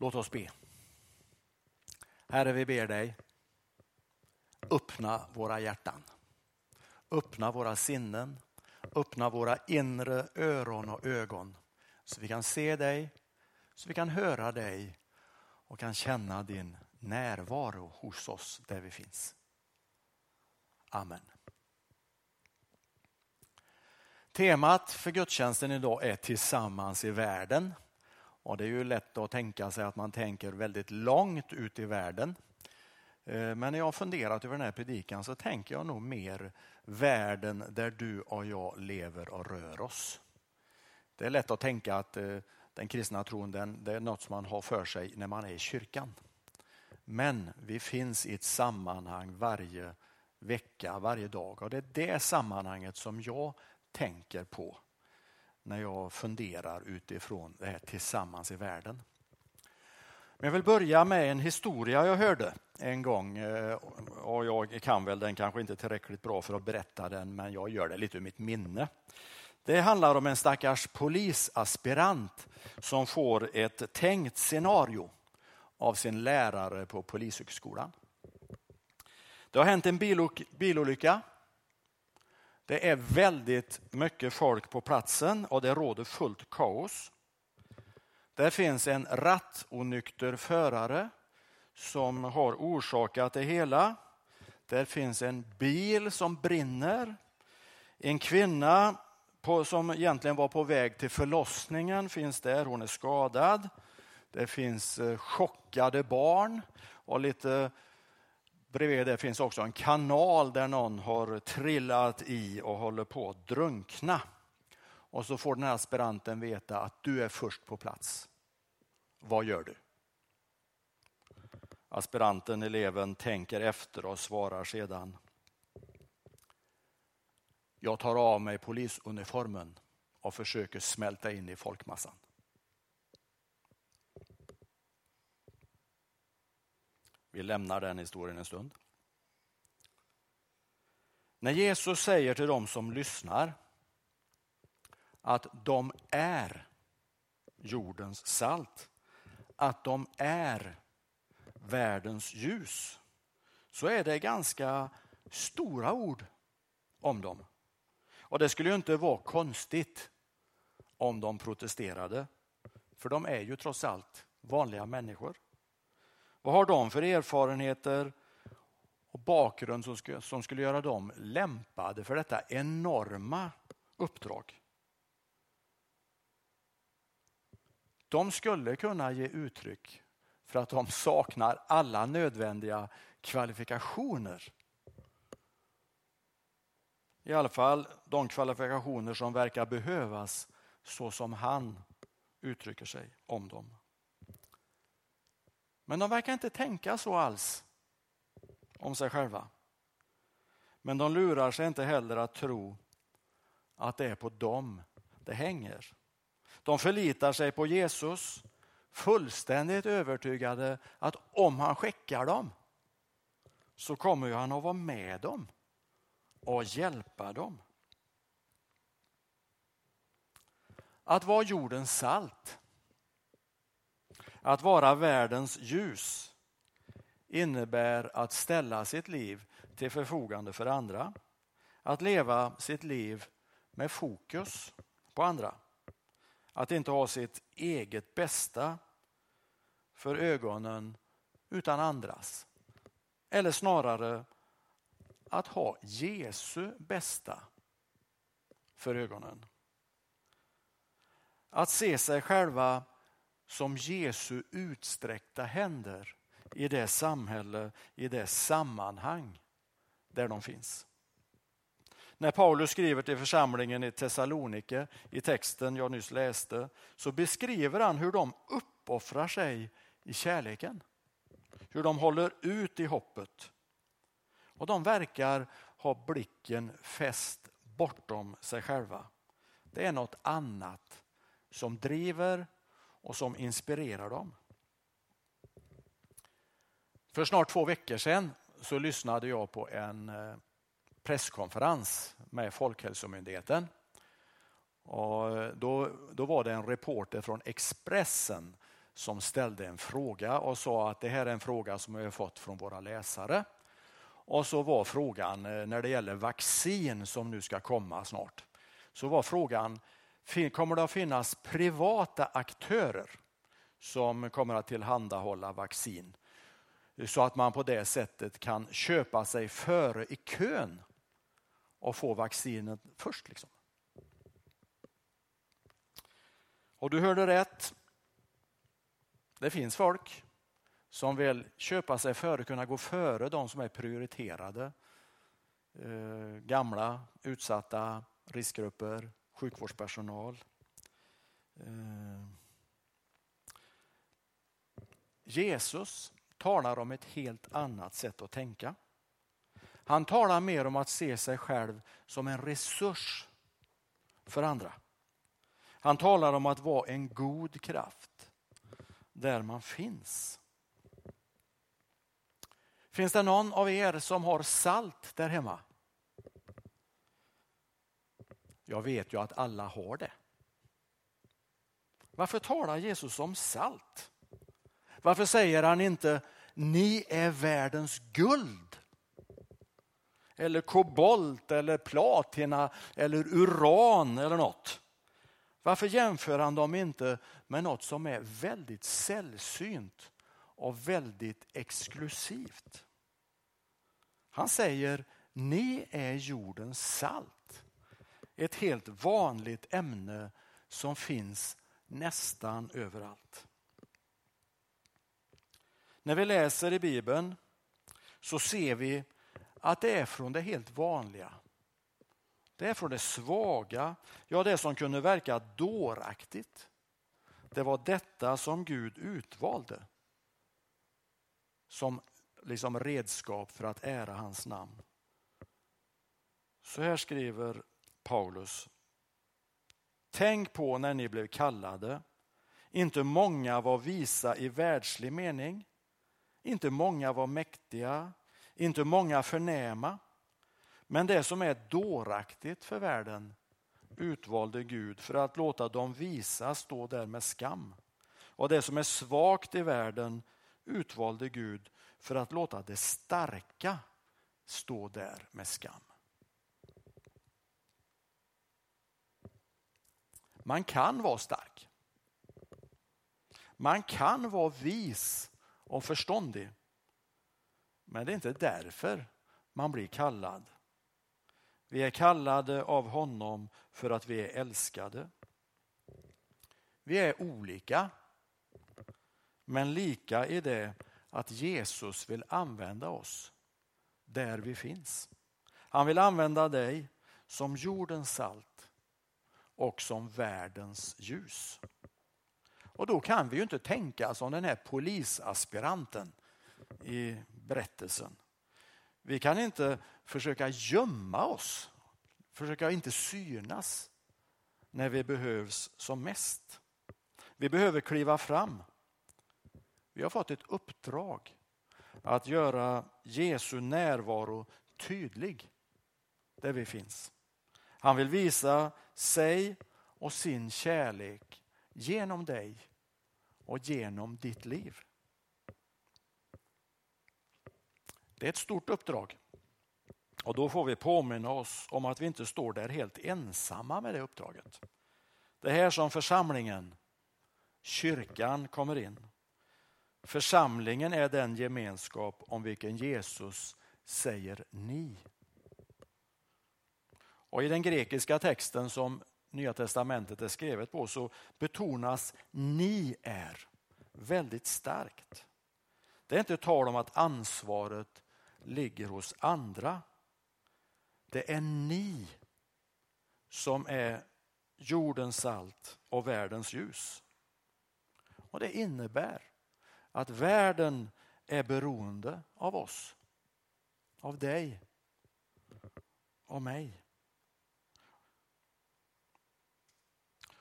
Låt oss be. Herre, vi ber dig, öppna våra hjärtan. Öppna våra sinnen, öppna våra inre öron och ögon så vi kan se dig, så vi kan höra dig och kan känna din närvaro hos oss där vi finns. Amen. Temat för gudstjänsten idag är Tillsammans i världen. Och Det är ju lätt att tänka sig att man tänker väldigt långt ut i världen. Eh, men när jag har funderat över den här predikan så tänker jag nog mer världen där du och jag lever och rör oss. Det är lätt att tänka att eh, den kristna tron den, det är något som man har för sig när man är i kyrkan. Men vi finns i ett sammanhang varje vecka, varje dag och det är det sammanhanget som jag tänker på när jag funderar utifrån det här tillsammans i världen. Men jag vill börja med en historia jag hörde en gång. Eh, och jag kan väl den kanske inte tillräckligt bra för att berätta den, men jag gör det lite ur mitt minne. Det handlar om en stackars polisaspirant som får ett tänkt scenario av sin lärare på Polishögskolan. Det har hänt en bilolycka. Det är väldigt mycket folk på platsen och det råder fullt kaos. Där finns en rattonykter förare som har orsakat det hela. Där finns en bil som brinner. En kvinna på, som egentligen var på väg till förlossningen finns där, hon är skadad. Det finns eh, chockade barn och lite bredvid det finns också en kanal där någon har trillat i och håller på att drunkna. Och så får den här aspiranten veta att du är först på plats. Vad gör du? Aspiranten, eleven, tänker efter och svarar sedan. Jag tar av mig polisuniformen och försöker smälta in i folkmassan. Vi lämnar den historien en stund. När Jesus säger till dem som lyssnar att de är jordens salt, att de är världens ljus, så är det ganska stora ord om dem. Och det skulle ju inte vara konstigt om de protesterade, för de är ju trots allt vanliga människor. Vad har de för erfarenheter och bakgrund som skulle, som skulle göra dem lämpade för detta enorma uppdrag? De skulle kunna ge uttryck för att de saknar alla nödvändiga kvalifikationer. I alla fall de kvalifikationer som verkar behövas så som han uttrycker sig om dem. Men de verkar inte tänka så alls om sig själva. Men de lurar sig inte heller att tro att det är på dem det hänger. De förlitar sig på Jesus fullständigt övertygade att om han skickar dem så kommer han att vara med dem och hjälpa dem. Att vara jordens salt att vara världens ljus innebär att ställa sitt liv till förfogande för andra. Att leva sitt liv med fokus på andra. Att inte ha sitt eget bästa för ögonen utan andras. Eller snarare att ha Jesu bästa för ögonen. Att se sig själva som Jesu utsträckta händer i det samhälle, i det sammanhang där de finns. När Paulus skriver till församlingen i Thessalonike i texten jag nyss läste så beskriver han hur de uppoffrar sig i kärleken. Hur de håller ut i hoppet. Och de verkar ha blicken fäst bortom sig själva. Det är något annat som driver och som inspirerar dem. För snart två veckor sedan så lyssnade jag på en eh, presskonferens med Folkhälsomyndigheten. Och eh, då, då var det en reporter från Expressen som ställde en fråga och sa att det här är en fråga som vi har fått från våra läsare. Och så var frågan eh, när det gäller vaccin som nu ska komma snart. Så var frågan, kommer det att finnas privata aktörer som kommer att tillhandahålla vaccin? Så att man på det sättet kan köpa sig före i kön och få vaccinet först. Liksom. Och du hörde rätt. Det finns folk som vill köpa sig före, kunna gå före de som är prioriterade. Eh, gamla, utsatta, riskgrupper, sjukvårdspersonal. Eh, Jesus talar om ett helt annat sätt att tänka. Han talar mer om att se sig själv som en resurs för andra. Han talar om att vara en god kraft där man finns. Finns det någon av er som har salt där hemma? Jag vet ju att alla har det. Varför talar Jesus om salt? Varför säger han inte ni är världens guld? Eller kobolt eller platina eller uran eller något. Varför jämför han dem inte med något som är väldigt sällsynt och väldigt exklusivt? Han säger, ni är jordens salt. Ett helt vanligt ämne som finns nästan överallt. När vi läser i Bibeln så ser vi att det är från det helt vanliga. Det är från det svaga, ja det som kunde verka dåraktigt. Det var detta som Gud utvalde som liksom redskap för att ära hans namn. Så här skriver Paulus. Tänk på när ni blev kallade. Inte många var visa i världslig mening. Inte många var mäktiga. Inte många förnäma. Men det som är dåraktigt för världen utvalde Gud för att låta dem visa stå där med skam. Och det som är svagt i världen utvalde Gud för att låta det starka stå där med skam. Man kan vara stark. Man kan vara vis och förståndig. Men det är inte därför man blir kallad. Vi är kallade av honom för att vi är älskade. Vi är olika, men lika i det att Jesus vill använda oss där vi finns. Han vill använda dig som jordens salt och som världens ljus. Och då kan vi ju inte tänka som den här polisaspiranten i berättelsen. Vi kan inte försöka gömma oss, försöka inte synas när vi behövs som mest. Vi behöver kliva fram vi har fått ett uppdrag att göra Jesu närvaro tydlig där vi finns. Han vill visa sig och sin kärlek genom dig och genom ditt liv. Det är ett stort uppdrag. Och då får vi påminna oss om att vi inte står där helt ensamma med det uppdraget. Det är här som församlingen, kyrkan, kommer in. Församlingen är den gemenskap om vilken Jesus säger ni. Och I den grekiska texten som Nya testamentet är skrivet på så betonas ni är väldigt starkt. Det är inte tal om att ansvaret ligger hos andra. Det är ni som är jordens salt och världens ljus. Och Det innebär att världen är beroende av oss. Av dig och mig.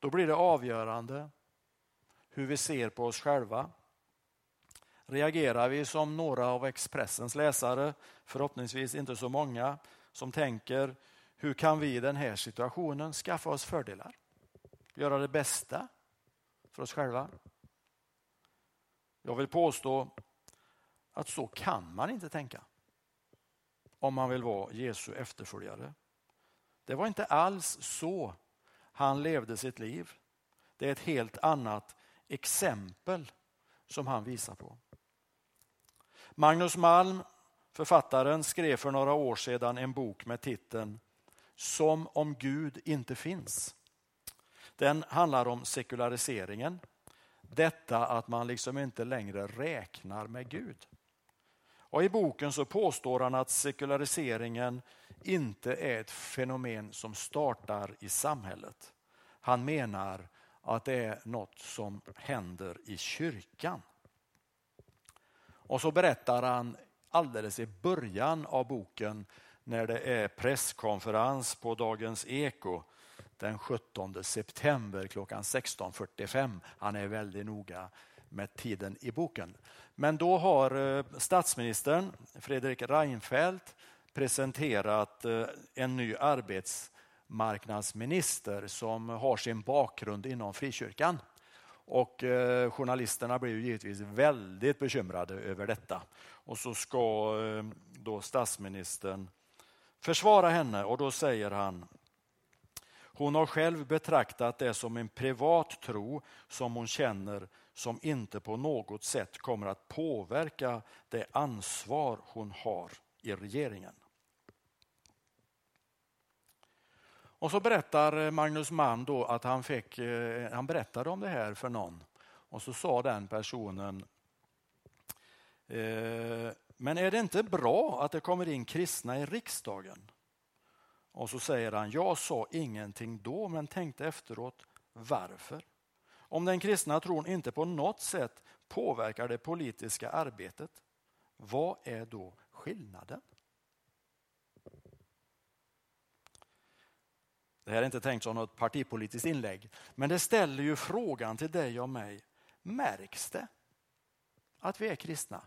Då blir det avgörande hur vi ser på oss själva. Reagerar vi som några av Expressens läsare, förhoppningsvis inte så många, som tänker hur kan vi i den här situationen skaffa oss fördelar? Göra det bästa för oss själva? Jag vill påstå att så kan man inte tänka om man vill vara Jesu efterföljare. Det var inte alls så han levde sitt liv. Det är ett helt annat exempel som han visar på. Magnus Malm, författaren, skrev för några år sedan en bok med titeln Som om Gud inte finns. Den handlar om sekulariseringen. Detta att man liksom inte längre räknar med Gud. Och I boken så påstår han att sekulariseringen inte är ett fenomen som startar i samhället. Han menar att det är något som händer i kyrkan. Och så berättar han alldeles i början av boken när det är presskonferens på Dagens Eko den 17 september klockan 16.45. Han är väldigt noga med tiden i boken. Men då har eh, statsministern Fredrik Reinfeldt presenterat eh, en ny arbetsmarknadsminister som har sin bakgrund inom frikyrkan. Och eh, journalisterna blev givetvis väldigt bekymrade över detta. Och så ska eh, då statsministern försvara henne och då säger han hon har själv betraktat det som en privat tro som hon känner som inte på något sätt kommer att påverka det ansvar hon har i regeringen. Och så berättar Magnus Mann då att han, fick, eh, han berättade om det här för någon och så sa den personen eh, men är det inte bra att det kommer in kristna i riksdagen? Och så säger han, jag sa ingenting då men tänkte efteråt, varför? Om den kristna tron inte på något sätt påverkar det politiska arbetet, vad är då skillnaden? Det här är inte tänkt som något partipolitiskt inlägg, men det ställer ju frågan till dig och mig. Märks det att vi är kristna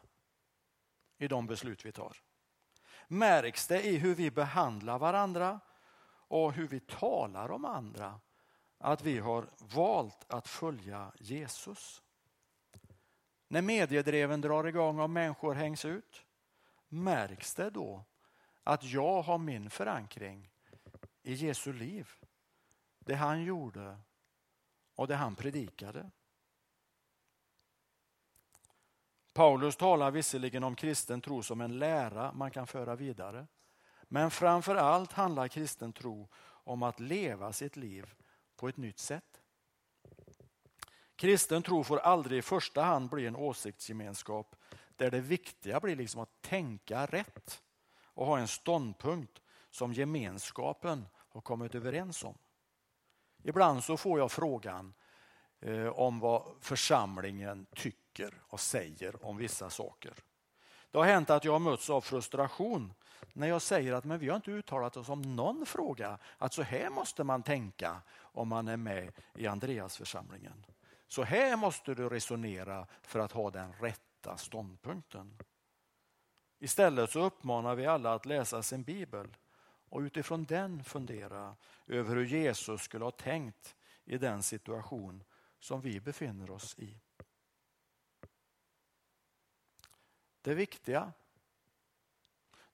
i de beslut vi tar? Märks det i hur vi behandlar varandra och hur vi talar om andra att vi har valt att följa Jesus? När mediedreven drar igång och människor hängs ut, märks det då att jag har min förankring i Jesu liv? Det han gjorde och det han predikade. Paulus talar visserligen om kristen tro som en lära man kan föra vidare. Men framför allt handlar kristen tro om att leva sitt liv på ett nytt sätt. Kristen tro får aldrig i första hand bli en åsiktsgemenskap där det viktiga blir liksom att tänka rätt och ha en ståndpunkt som gemenskapen har kommit överens om. Ibland så får jag frågan eh, om vad församlingen tycker och säger om vissa saker. Det har hänt att jag har mötts av frustration när jag säger att men vi har inte uttalat oss om någon fråga, att så här måste man tänka om man är med i Andreasförsamlingen. Så här måste du resonera för att ha den rätta ståndpunkten. Istället så uppmanar vi alla att läsa sin bibel och utifrån den fundera över hur Jesus skulle ha tänkt i den situation som vi befinner oss i. Det viktiga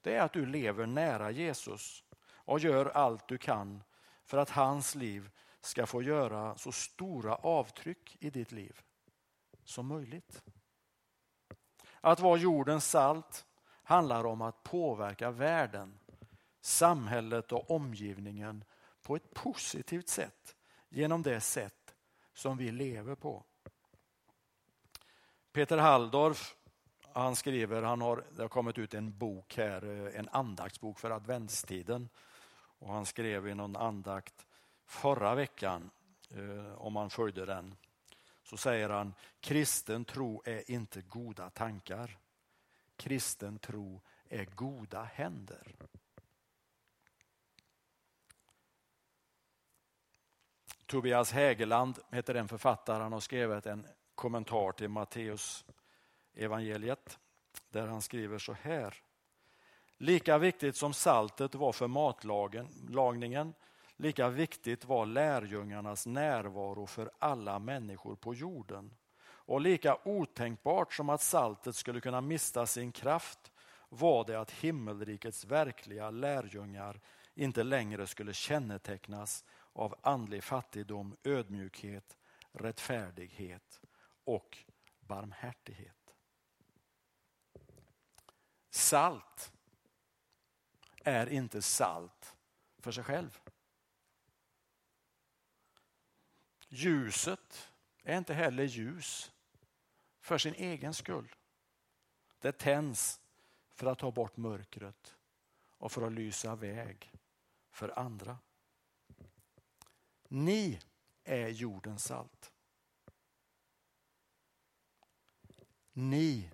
det är att du lever nära Jesus och gör allt du kan för att hans liv ska få göra så stora avtryck i ditt liv som möjligt. Att vara jordens salt handlar om att påverka världen, samhället och omgivningen på ett positivt sätt genom det sätt som vi lever på. Peter Halldorf han skriver, han har, det har kommit ut en bok här, eh, en andaktsbok för adventstiden. Och han skrev i någon andakt förra veckan, eh, om man följde den, så säger han, kristen tro är inte goda tankar. Kristen tro är goda händer. Tobias Hägerland heter den författare, han har skrivit en kommentar till Matteus evangeliet där han skriver så här. Lika viktigt som saltet var för matlagningen, lika viktigt var lärjungarnas närvaro för alla människor på jorden. Och lika otänkbart som att saltet skulle kunna mista sin kraft var det att himmelrikets verkliga lärjungar inte längre skulle kännetecknas av andlig fattigdom, ödmjukhet, rättfärdighet och barmhärtighet. Salt är inte salt för sig själv. Ljuset är inte heller ljus för sin egen skull. Det tänds för att ta bort mörkret och för att lysa väg för andra. Ni är jordens salt. Ni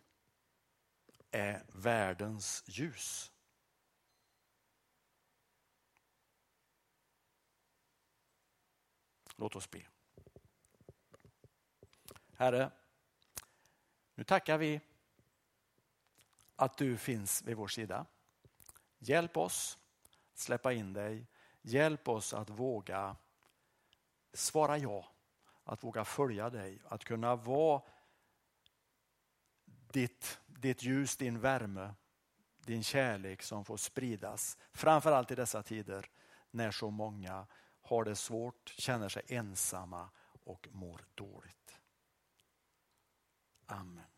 är världens ljus. Låt oss be. Herre, nu tackar vi att du finns vid vår sida. Hjälp oss att släppa in dig. Hjälp oss att våga svara ja, att våga följa dig, att kunna vara ditt, ditt ljus, din värme, din kärlek som får spridas. Framförallt i dessa tider när så många har det svårt, känner sig ensamma och mår dåligt. Amen.